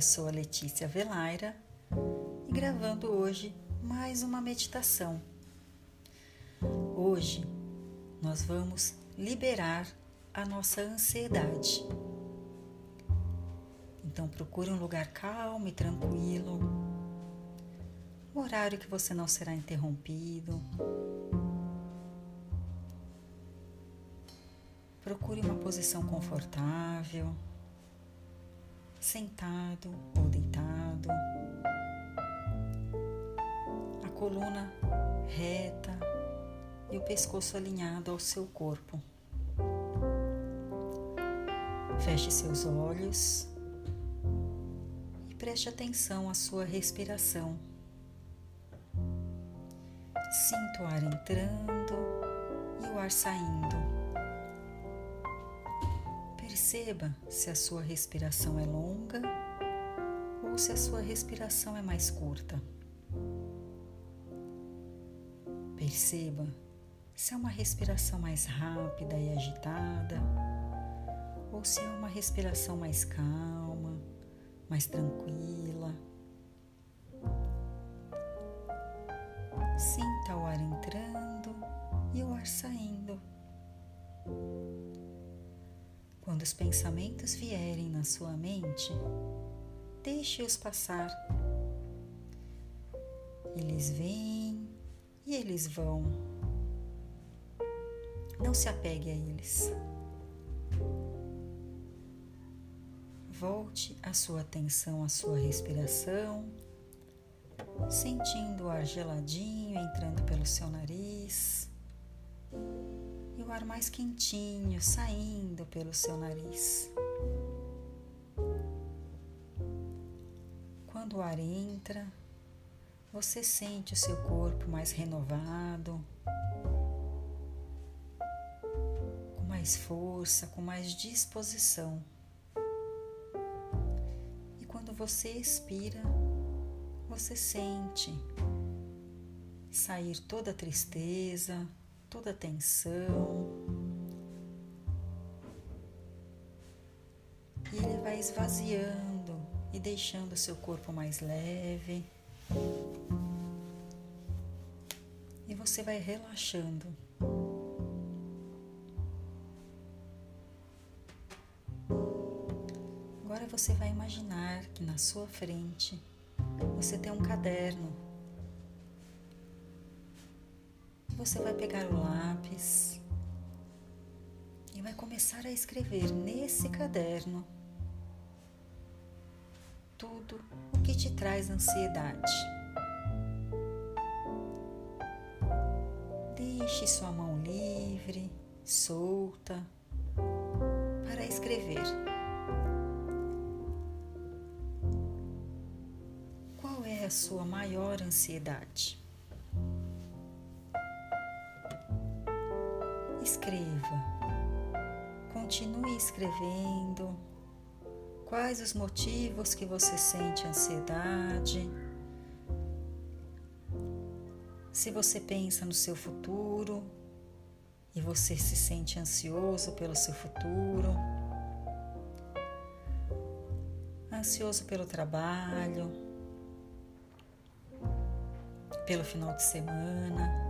Eu sou a Letícia Velaira e gravando hoje mais uma meditação. Hoje nós vamos liberar a nossa ansiedade. Então procure um lugar calmo e tranquilo, um horário que você não será interrompido. Procure uma posição confortável, sentado ou deitado, a coluna reta e o pescoço alinhado ao seu corpo. Feche seus olhos e preste atenção à sua respiração. Sinta o ar entrando e o ar saindo. Perceba se a sua respiração é longa ou se a sua respiração é mais curta. Perceba se é uma respiração mais rápida e agitada ou se é uma respiração mais calma, mais tranquila. Os pensamentos vierem na sua mente, deixe-os passar. Eles vêm e eles vão. Não se apegue a eles. Volte a sua atenção à sua respiração, sentindo o ar geladinho entrando pelo seu nariz e o ar mais quentinho saindo pelo seu nariz. Quando o ar entra, você sente o seu corpo mais renovado, com mais força, com mais disposição você expira, você sente sair toda a tristeza, toda a tensão. E ele vai esvaziando e deixando o seu corpo mais leve. E você vai relaxando. Agora você vai imaginar que na sua frente você tem um caderno. Você vai pegar o lápis e vai começar a escrever nesse caderno tudo o que te traz ansiedade. Deixe sua mão livre, solta, para escrever. a sua maior ansiedade? Escreva, continue escrevendo. Quais os motivos que você sente ansiedade? Se você pensa no seu futuro e você se sente ansioso pelo seu futuro, ansioso pelo trabalho, pelo final de semana,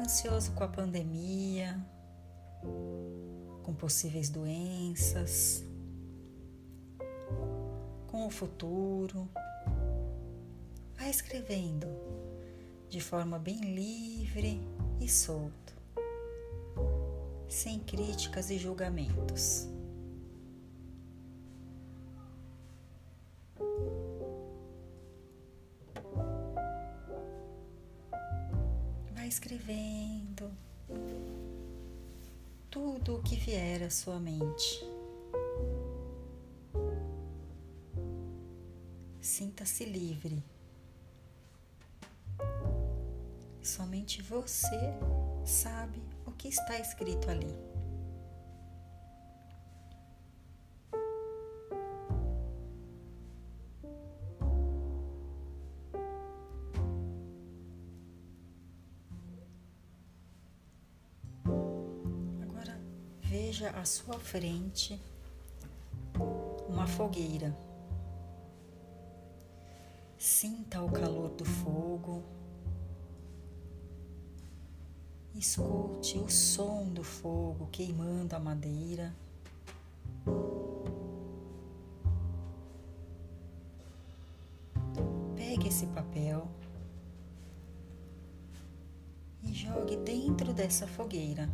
ansioso com a pandemia, com possíveis doenças, com o futuro. Vai escrevendo de forma bem livre e solto, sem críticas e julgamentos. Escrevendo tudo o que vier à sua mente. Sinta-se livre. Somente você sabe o que está escrito ali. Veja à sua frente uma fogueira. Sinta o calor do fogo. Escute o som do fogo queimando a madeira. Pegue esse papel e jogue dentro dessa fogueira.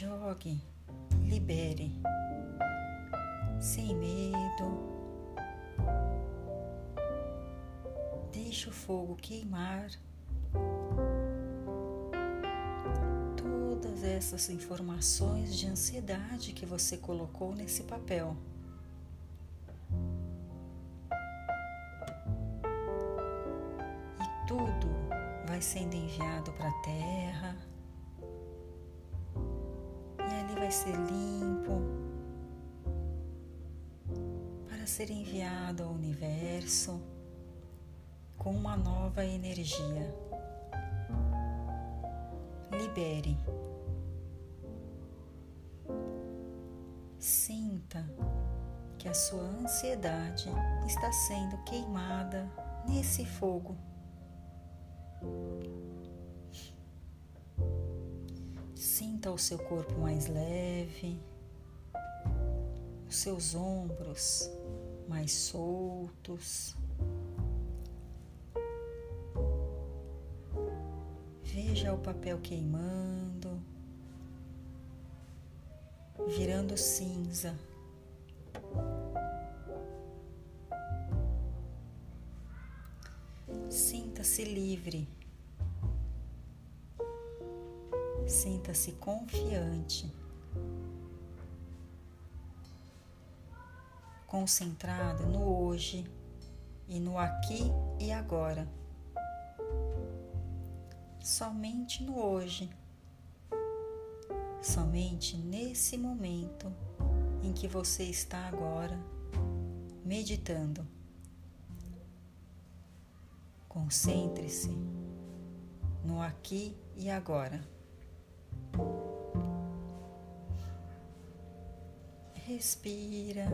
Jogue, libere, sem medo. Deixe o fogo queimar todas essas informações de ansiedade que você colocou nesse papel. E tudo vai sendo enviado para a Terra vai ser limpo para ser enviado ao universo com uma nova energia. Libere. Sinta que a sua ansiedade está sendo queimada nesse fogo. Sinta o seu corpo mais leve, os seus ombros mais soltos. Veja o papel queimando, virando cinza. Sinta-se livre. Sinta-se confiante. Concentrado no hoje e no aqui e agora somente no hoje, somente nesse momento em que você está agora meditando. Concentre-se no aqui e agora. Respira.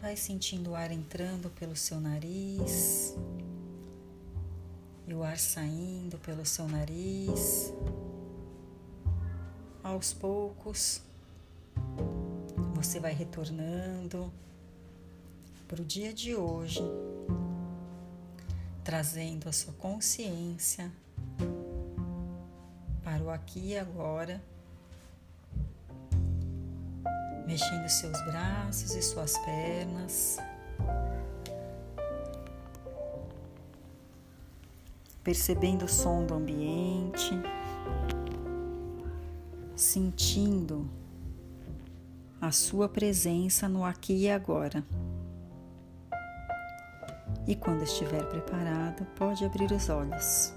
Vai sentindo o ar entrando pelo seu nariz e o ar saindo pelo seu nariz. Aos poucos, você vai retornando para o dia de hoje, trazendo a sua consciência aqui e agora, mexendo seus braços e suas pernas. percebendo o som do ambiente, sentindo a sua presença no aqui e agora. E quando estiver preparado, pode abrir os olhos.